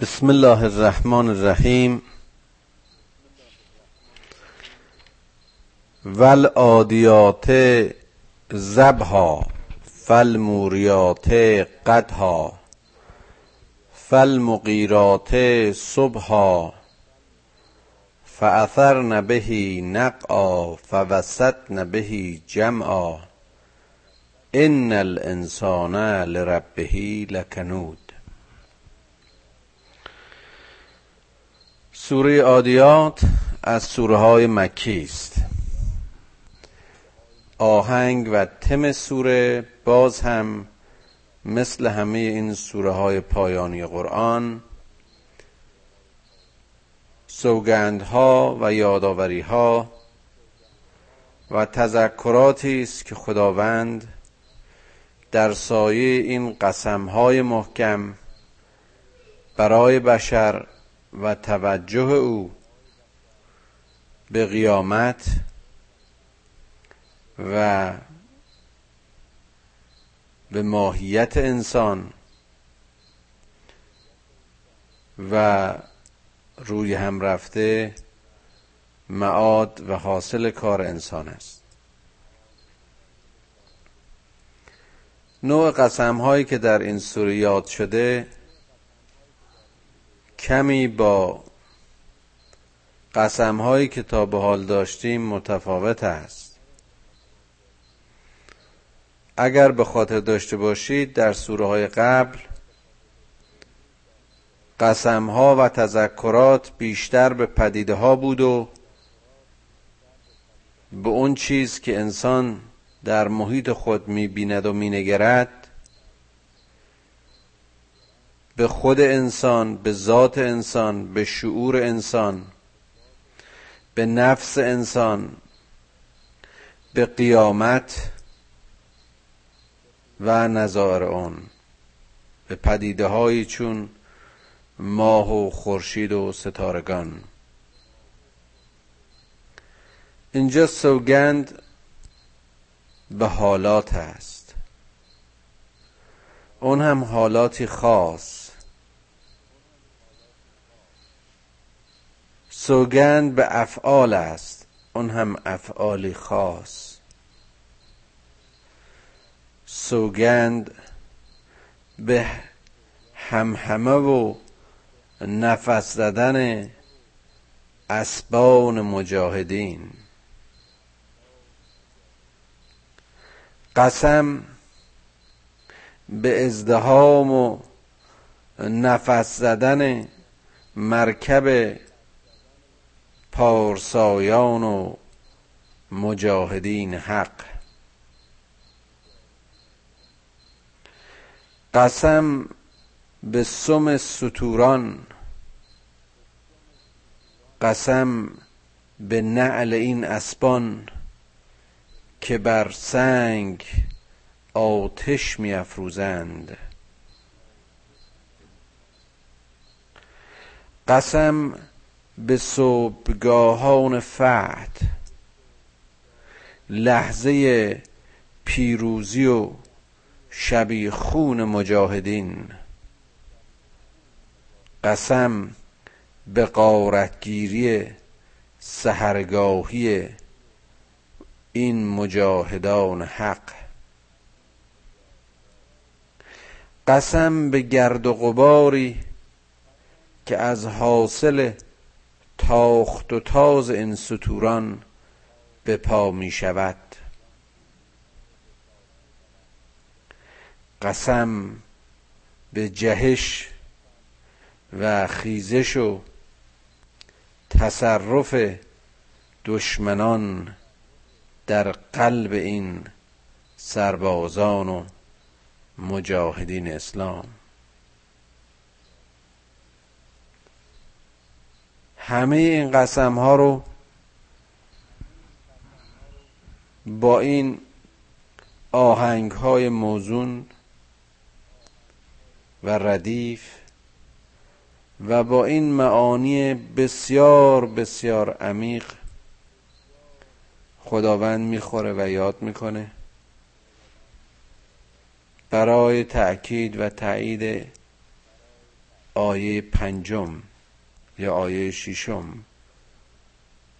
بسم الله الرحمن الرحیم. والعادیات زبها فالموریات قدها فالمغیرات صبحا فاثرن به نقعا فوسطن به جمعا. ان الانسان لربه لکنود سوره عادیات از سوره های مکی است. آهنگ و تم سوره باز هم مثل همه این سوره های پایانی قرآن سوگندها و یادآوریها و تذکراتی است که خداوند در سایه این قسمهای محکم برای بشر و توجه او به قیامت و به ماهیت انسان و روی هم رفته معاد و حاصل کار انسان است. نوع قسم هایی که در این سوره یاد شده کمی با قسم هایی که تا به حال داشتیم متفاوت است. اگر به خاطر داشته باشید در سوره های قبل قسم ها و تذکرات بیشتر به پدیده ها بود و به اون چیز که انسان در محیط خود می بیند و می نگرد به خود انسان به ذات انسان به شعور انسان به نفس انسان به قیامت و نظائر اون به پدیده هایی چون ماه و خورشید و ستارگان. اینجا سوگند به حالات است اون هم حالاتی خاص. سوگند به افعال است. اون هم افعالی خاص. سوگند به همهمه و نفس زدن اسبان مجاهدین. قسم به ازدهام و نفس زدن مرکب پارسایان و مجاهدین حق. قسم به سم ستوران. قسم به نعل این اسبان که بر سنگ آتش می افروزند قسم به صبحگاهان فعد لحظه پیروزی و شبیخون مجاهدین. قسم به قارتگیری سهرگاهی این مجاهدان حق. قسم به گرد و غباری که از حاصل تاخت و تاز این ستوران به پا می شود. قسم به جهش و خیزش و تصرف دشمنان در قلب این سربازان و مجاهدین اسلام. همه این قسم ها رو با این آهنگ های موزون و ردیف و با این معانی بسیار بسیار عمیق خداوند می‌خوره و یاد می‌کنه. برای تأکید و تایید آیه پنجم. یا آیه ششم.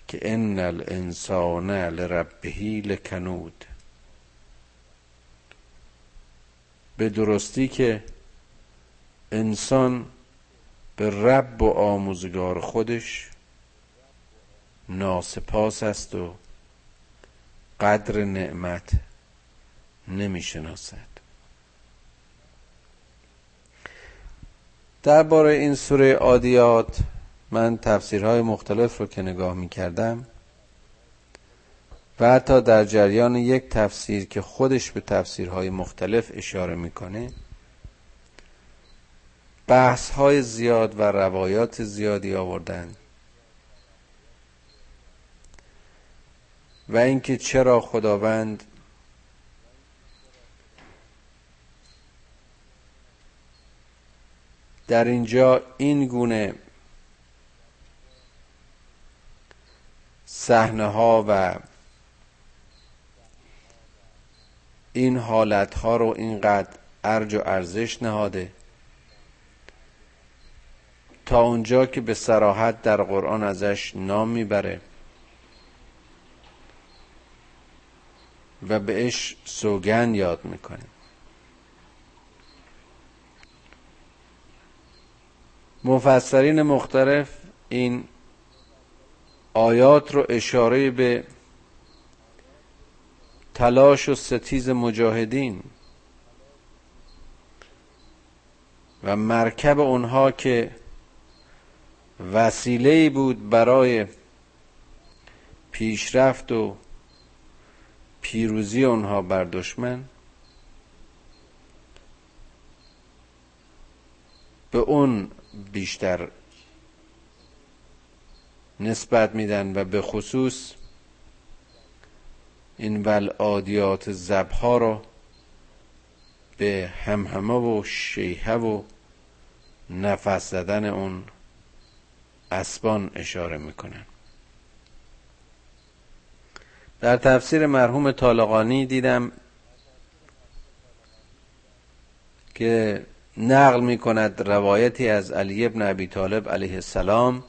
که ان الانسان لربه لکنود. به درستی که انسان به رب و آموزگار خودش ناسپاس است و قدر نعمت نمی‌شناسد. درباره این سوره عادیات من تفسیرهای مختلف رو که نگاه می کردم و حتی در جریان یک تفسیر که خودش به تفسیرهای مختلف اشاره می‌کنه بحث های زیاد و روایات زیادی آوردن. و اینکه چرا خداوند در اینجا این گونه صحنه ها و این حالت ها رو اینقدر ارج و ارزش نهاده. تا اونجا که به سراحت در قرآن ازش نام می‌بره و بهش سوگن یاد می‌کنه. مفسرین مختلف این آیات رو اشاره به تلاش و ستیز مجاهدین و مرکب اونها که وسیله بود برای پیشرفت و پیروزی اونها بر دشمن به اون بیشتر نسبت میدن و به خصوص این ولعادیات زبها رو به همهمه و شیهه و نفس زدن اون اسبان اشاره می‌کنن. در تفسیر مرحوم طالقانی دیدم که نقل می کند روایتی از علی ابن ابی طالب علیه السلام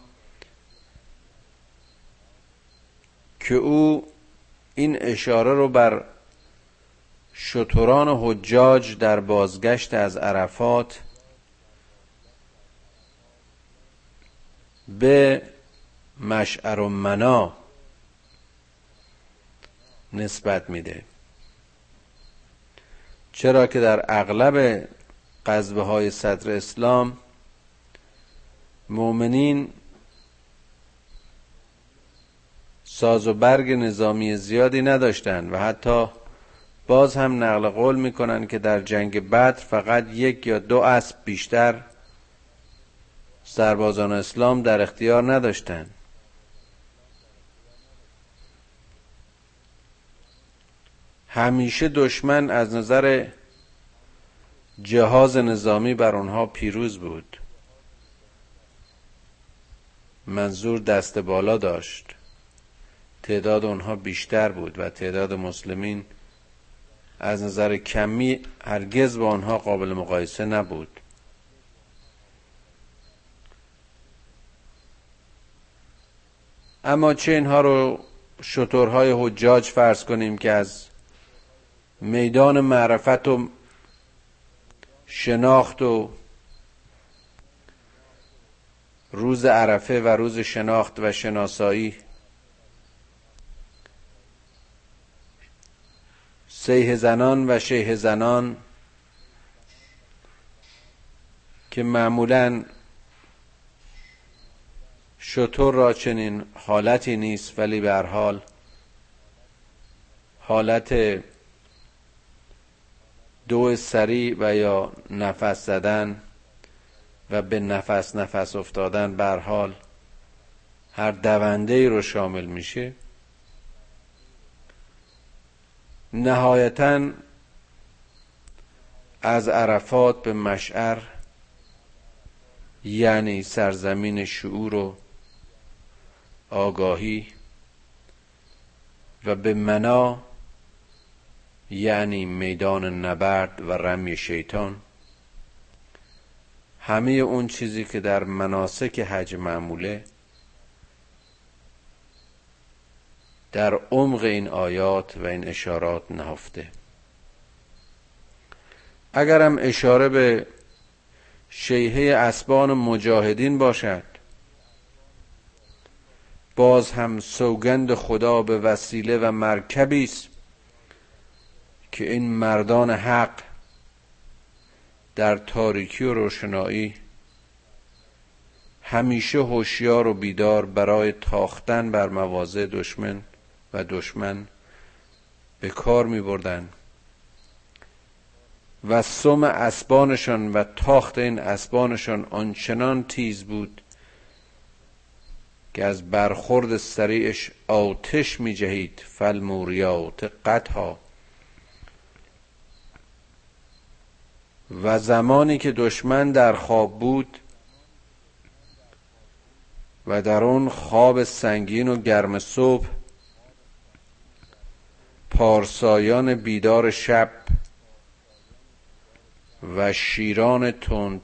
که او این اشاره رو بر شتران حجاج در بازگشت از عرفات به مشعر و منا نسبت میده. چرا که در اغلب قذبه های صدر اسلام مؤمنین ساز و برگ نظامی زیادی نداشتند و حتی باز هم نقل قول می‌کنن که در جنگ بدر فقط یک یا دو اسب بیشتر سربازان اسلام در اختیار نداشتند همیشه دشمن از نظر جهاز نظامی بر آنها پیروز بود. منظور دست بالا داشت. تعداد آنها بیشتر بود و تعداد مسلمین از نظر کمی هرگز با آنها قابل مقایسه نبود. اما چه اینها رو شطورهای حجاج فرض کنیم که از میدان معرفت و شناخت و روز عرفه و روز شناخت و شناسایی سیه زنان و شیه زنان که معمولا شطور را چنین حالتی نیست ولی به حال حالت دو سری و یا نفس زدن و به نفس نفس افتادن بر حال هر دونده ای رو شامل میشه. نهایتا از عرفات به مشعر یعنی سرزمین شعور و آگاهی و به منا یعنی میدان نبرد و رمی شیطان. همه اون چیزی که در مناسک حج معموله در عمق این آیات و این اشارات نهفته. اگرم اشاره به شیهه اسبان مجاهدین باشد باز هم سوگند خدا به وسیله و مرکبی است که این مردان حق در تاریکی و روشنایی همیشه هوشیار و بیدار برای تاختن بر مواضع دشمن و دشمن به کار می بردن و سم اسبانشان و تاخت این اسبانشان آنچنان تیز بود که از برخورد سریعش آتش می جهید فالموریات قطها و زمانی که دشمن در خواب بود و در اون خواب سنگین و گرم صبح پارسایان بیدار شب و شیران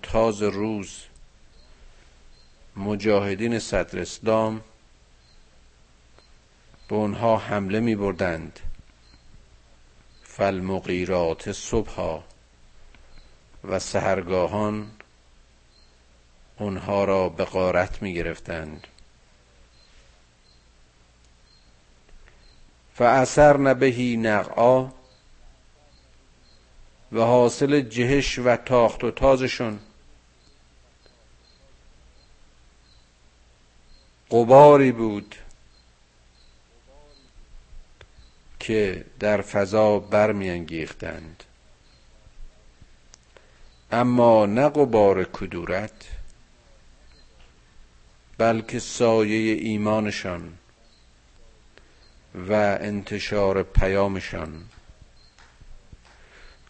تاز روز. مجاهدین صدر اسلام به اونها حمله می بردند. فالمغیرات صبحا و سهرگاهان اونها را به غارت می گرفتند. فاثر نبهی نقعا و حاصل جهش و تاخت و تازشون قباری بود که در فضا برمیانگیختند. اما نه قبار کدورت بلکه سایه ایمانشان. و انتشار پیامشان.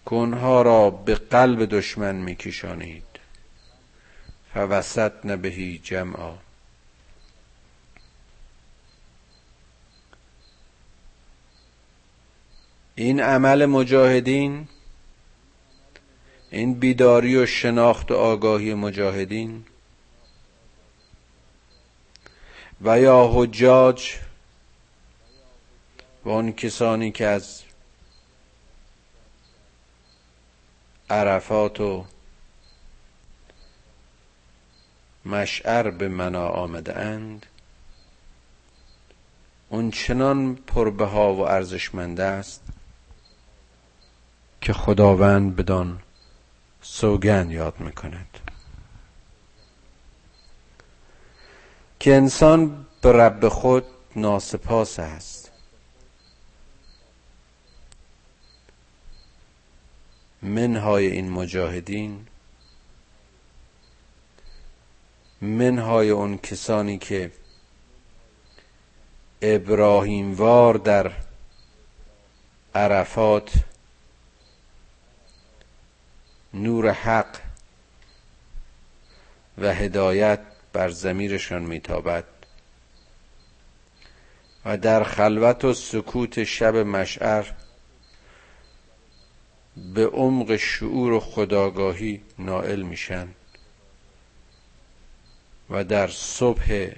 کنها را به قلب دشمن میکشانید. فوسط نبهی جمعا. این عمل مجاهدین این بیداری و شناخت و آگاهی مجاهدین و یا حجاج و آن کسانی که از عرفات و مشعر به منا آمده اند اون چنان پربها و ارزشمند است که خداوند بدان سوگن یاد می‌کند. که انسان به رب خود ناسپاس است. منهای این مجاهدین منهای اون کسانی که ابراهیموار در عرفات نور حق و هدایت بر زمیرشان میتابد و در خلوت و سکوت شب مشعر به عمق شعور و خداگاهی نائل میشن و در صبح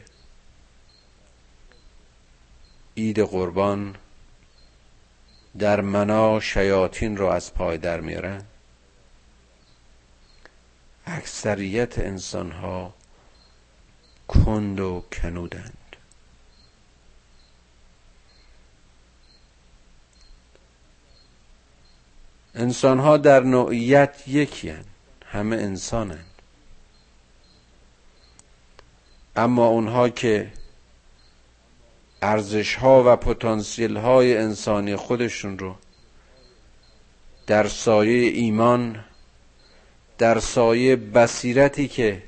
عید قربان در منا شیاطین را از پای در میارن. اکثریت انسان ها کند و کنودند انسان ها در نوعیت یکی همه انسانند اما اونها که ارزش ها و پتانسیل های انسانی خودشون رو در سایه ایمان در سایه بصیرتی که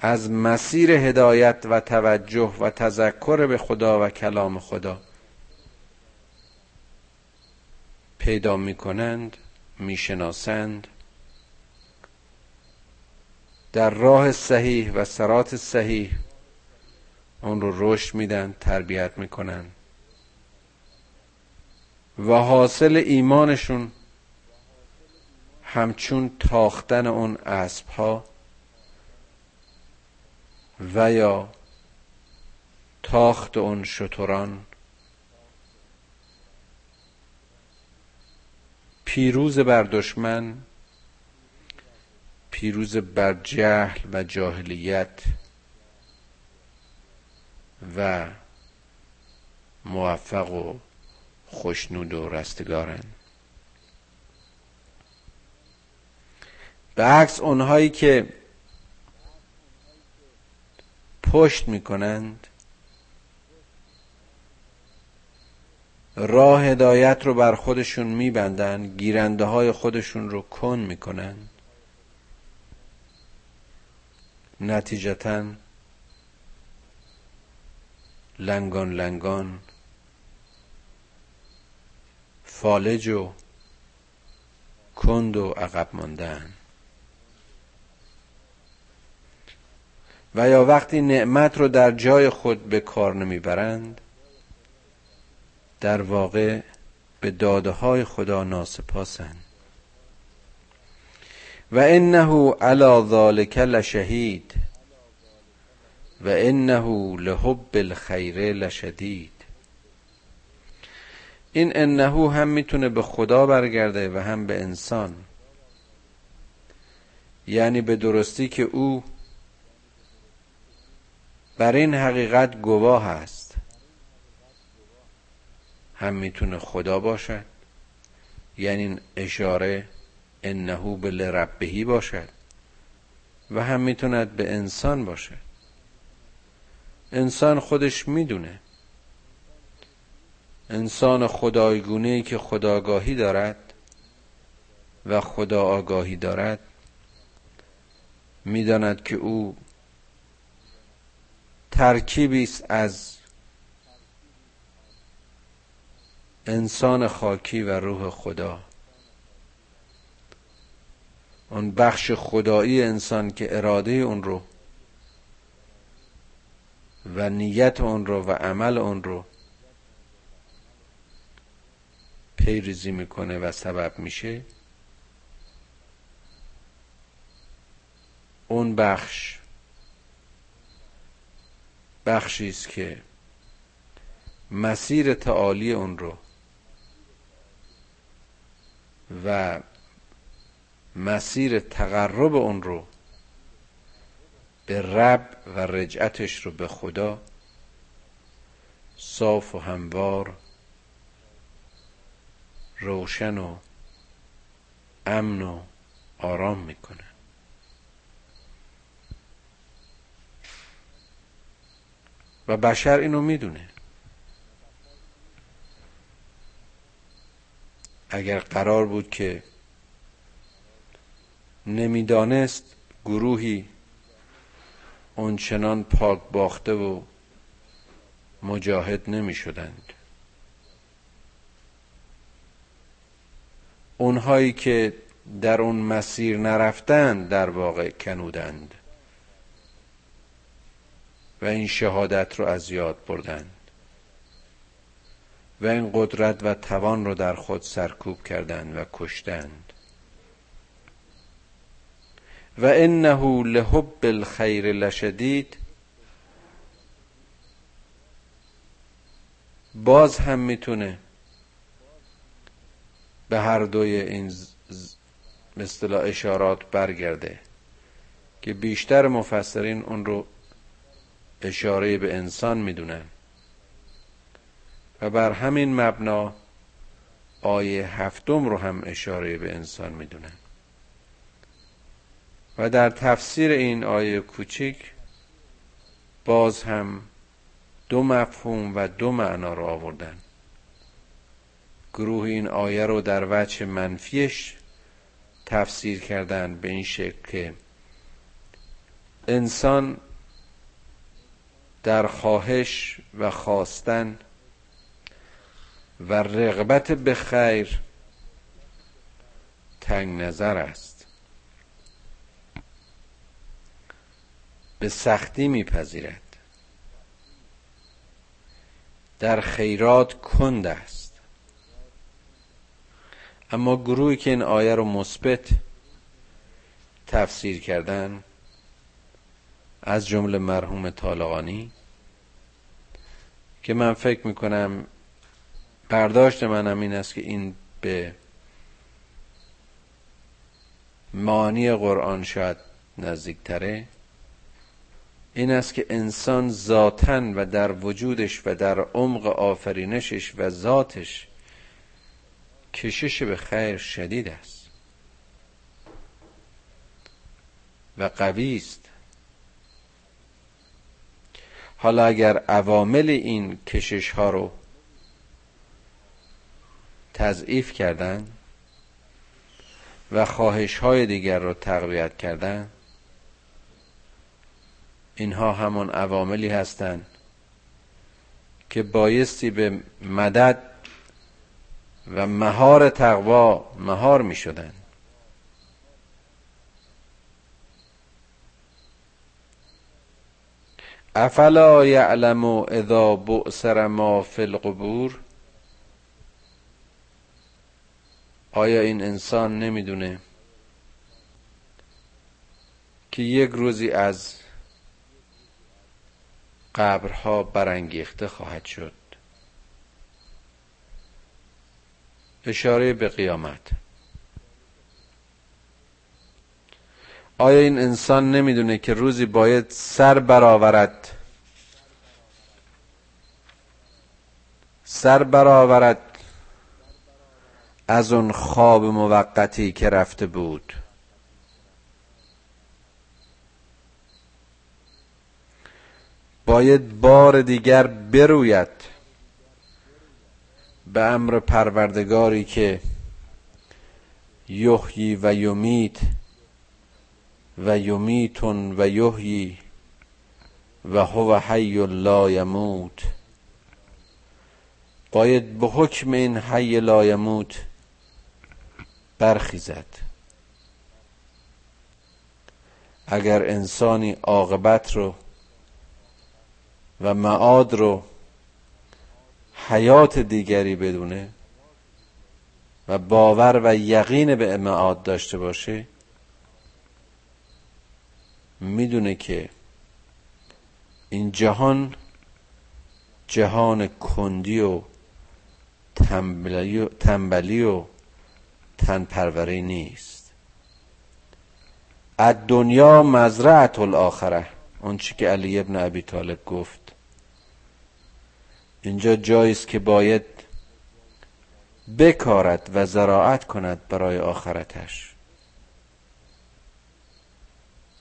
از مسیر هدایت و توجه و تذکر به خدا و کلام خدا پیدا می کنند می شناسند در راه صحیح و سرات صحیح اون رو رشد میدن تربیت می‌کنن. و حاصل ایمانشون همچون تاختن اون اسب ها و یا تاخت اون شتران پیروز بر دشمن پیروز بر جهل و جاهلیت و موفق و خوشنود و رستگارند به عکس اونهایی که پشت می‌کنند راه هدایت رو بر خودشون میبندن گیرنده های خودشون رو کن می‌کنن. نتیجتا لنگان لنگان فالج و کند و عقب ماندن. و یا وقتی نعمت رو در جای خود به کار نمی‌برند در واقع به داده های خدا ناسپاسند. و انه علی ذالک لشهید. و انه لحب الخیر لشدید. این انه هم می‌تونه به خدا برگرده و هم به انسان. یعنی به درستی که او بر این حقیقت گواه است. هم می‌تونه خدا باشد. یعنی اشاره انه به لربهی باشد و هم می‌توند به انسان باشد. انسان خودش می‌دونه. انسان خدایگونه که خداگاهی دارد و خدا آگاهی دارد می‌داند که او ترکیبی است از انسان خاکی و روح خدا. اون بخش خدایی انسان که اراده اون رو و نیت اون رو و عمل اون رو پیریزی می‌کنه و سبب میشه اون بخش بخشی است که مسیر تعالی اون رو و مسیر تقرب اون رو به رب و رجعتش رو به خدا صاف و هموار روشن و امن و آرام می‌کنه. و بشر اینو می‌دونه. اگر قرار بود که نمی‌دانست گروهی اونچنان پاک باخته و مجاهد نمی شدند اونهایی که در اون مسیر نرفتند در واقع کنودند و این شهادت رو از یاد بردند. و این قدرت و توان رو در خود سرکوب کردند و کشتند. و انه لحب الخیر لشدید باز هم می‌تونه به هر دوی این مثل اشارات برگرده که بیشتر مفسرین اون رو اشاره به انسان می‌دونن. و بر همین مبنا آیه هفتم رو هم اشاره به انسان می‌دونن. و در تفسیر این آیه کوچیک باز هم دو مفهوم و دو معنا رو آوردن. گروه این آیه رو در وجه منفیش تفسیر کردن به این شکل که انسان در خواهش و خواستن و رغبت به خیر تنگ نظر است. به سختی میپذیرد. در خیرات کند است. اما گروهی که این آیه رو مثبت تفسیر کردن از جمله مرحوم طالقانی که من فکر می‌کنم برداشت منم این است که این به معانی قرآن شاید نزدیکتره این است که انسان ذاتا و در وجودش و در عمق آفرینشش و ذاتش کشش به خیر شدید است و قوی است. حالا اگر عوامل این کشش ها رو تضعیف کردن و خواهش های دیگر رو تقویت کردن اینها همون عواملی هستند که بایستی به مدد و مهار تقوا مهار می شدن افلا یعلم اذا بؤسر ما فی القبور؟ آیا این انسان نمی‌دونه که یک روزی از قبرها برانگیخته خواهد شد؟ اشاره به قیامت. آیا این انسان نمی‌دونه که روزی باید سر برآورد؟ سر برآورد از اون خواب موقتی که رفته بود. باید بار دیگر بروید به امر پروردگاری که یحیی و یمیت و یمیتون و یحیی و هو حی لا یموت. باید به حکم این حی لا یموت برخیزد اگر انسانی عاقبت رو و معاد رو حیات دیگری بدونه و باور و یقین به معاد داشته باشه می‌دونه که این جهان جهان کندی و تنبلی و تن پروری نیست. از دنیا مزرعت الاخره اون چی که علی ابن ابی طالب گفت. اینجا جایی است که باید بکارد و زراعت کند برای آخرتش.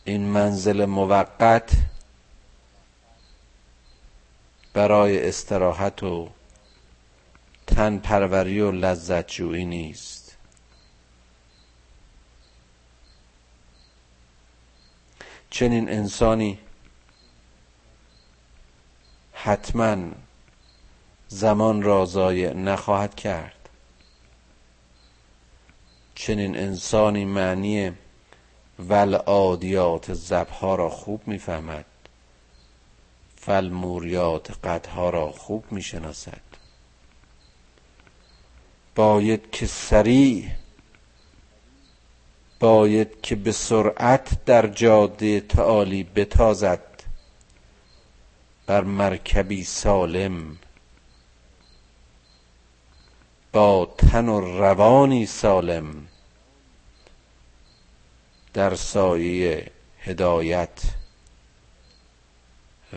این منزل موقت برای استراحت و تن پروری و لذت جویی نیست. چنین انسانی حتما زمان را ضایع نخواهد کرد. چنین انسانی معنی ولعادیات زبها را خوب می‌فهمد. فالموریات قدها را خوب می‌شناسد. باید که سریع باید که به سرعت در جاده تعالی بتازد. بر مرکبی سالم. با تن و روانی سالم. در سایه هدایت.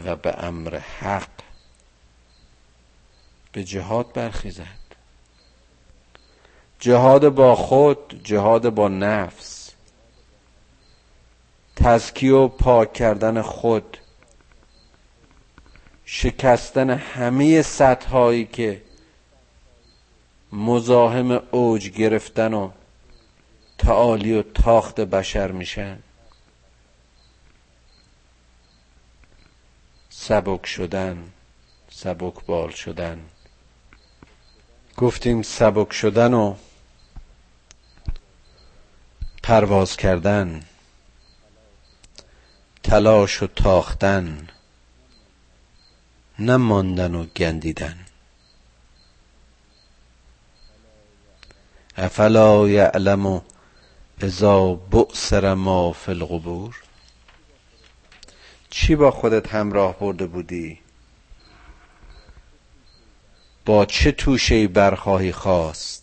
و به امر حق. به جهاد برخیزد. جهاد با خود جهاد با نفس. تزکی و پاک کردن خود. شکستن همه سطح هایی که مزاحم اوج گرفتن و تعالی و تاخت بشر میشن. سبک شدن سبک بال شدن. گفتیم سبک شدن و پرواز کردن تلاش و تاختن نه و گندیدن. افلا یعلم اذا بؤسر ما فی القبور؟ چی با خودت همراه برده بودی؟ با چه توشه برخواهی خواست؟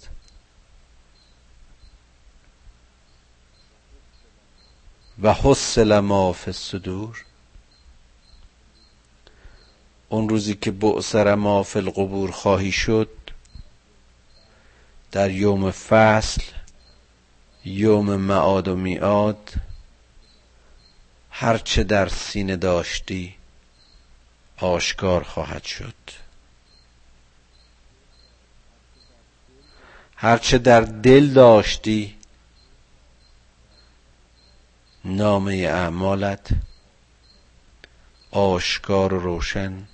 و حسل ما فی الصدور. اون روزی که بعثر ما فی القبور خواهی شد در یوم فصل یوم معاد و میاد هرچه در سینه داشتی آشکار خواهد شد. هرچه در دل داشتی نامه اعمالت آشکار و روشن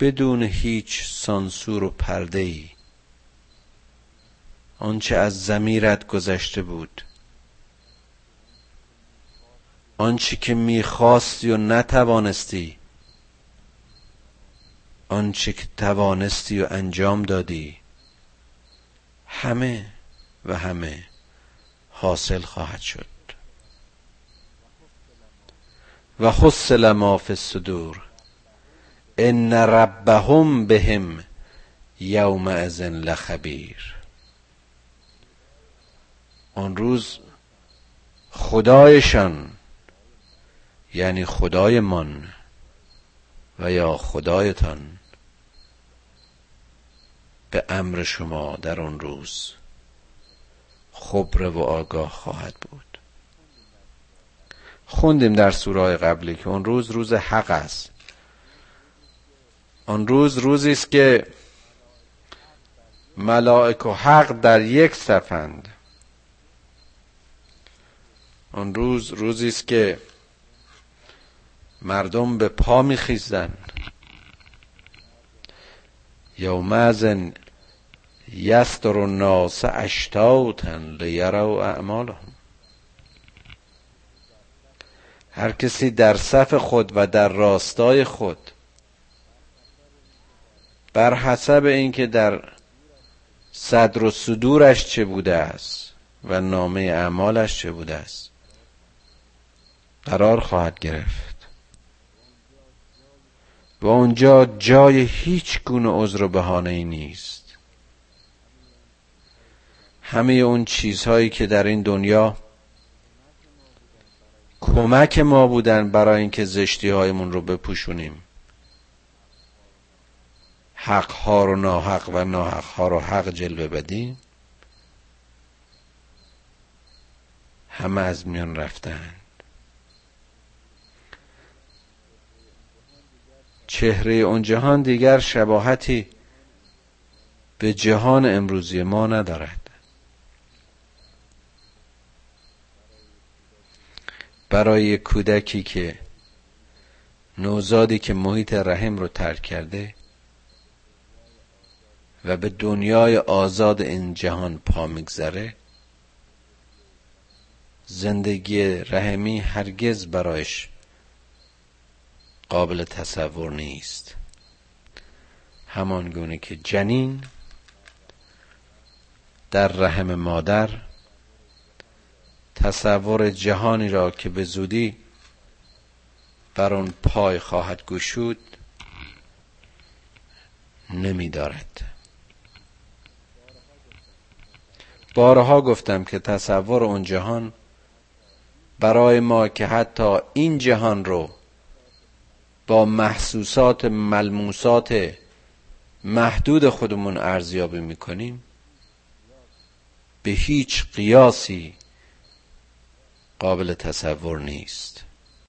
بدون هیچ سانسور و پرده ای آنچه از زمیرت گذشته بود. آنچه که می‌خواستی و نتوانستی. آنچه که توانستی و انجام دادی. همه و همه حاصل خواهد شد. و حصل ما فی الصدور. ان ربهم بهم یومئذ لخبیر. آن روز خدایشان یعنی خدایمان و یا خدایتان به امر شما در آن روز خبره و آگاه خواهد بود. خوندیم در سوره قبلی که اون روز روز حق است. آن روز روزی است که ملائک و حق در یک صفند. آن روز روزی است که مردم به پا میخیزند. یومئذ یستر الناس اشتاتا لیروا اعمالهم. هر کسی در صف خود و در راستای خود. بر حسب اینکه در صدر و صدورش چه بوده است و نامه اعمالش چه بوده است. قرار خواهد گرفت. و اونجا جای هیچ گونه عذر و بهانه ای نیست. همه اون چیزهایی که در این دنیا کمک ما بودن برای اینکه زشتی هایمون رو بپوشونیم. حق ها رو ناحق و ناحق ها رو حق جلوه بدیم. همه از میان رفتن. چهره اون جهان دیگر شباهتی به جهان امروزی ما ندارد. برای کودکی که نوزادی که محیط رحم رو ترک کرده و به دنیای آزاد این جهان پا میگذره زندگی رحمی هرگز برایش قابل تصور نیست. همان گونه که جنین در رحم مادر تصور جهانی را که به زودی بر آن پای خواهد گشود نمی دارد بارها گفتم که تصور اون جهان برای ما که حتی این جهان رو با محسوسات ملموسات محدود خودمون ارزیابی می‌کنیم به هیچ قیاسی قابل تصور نیست.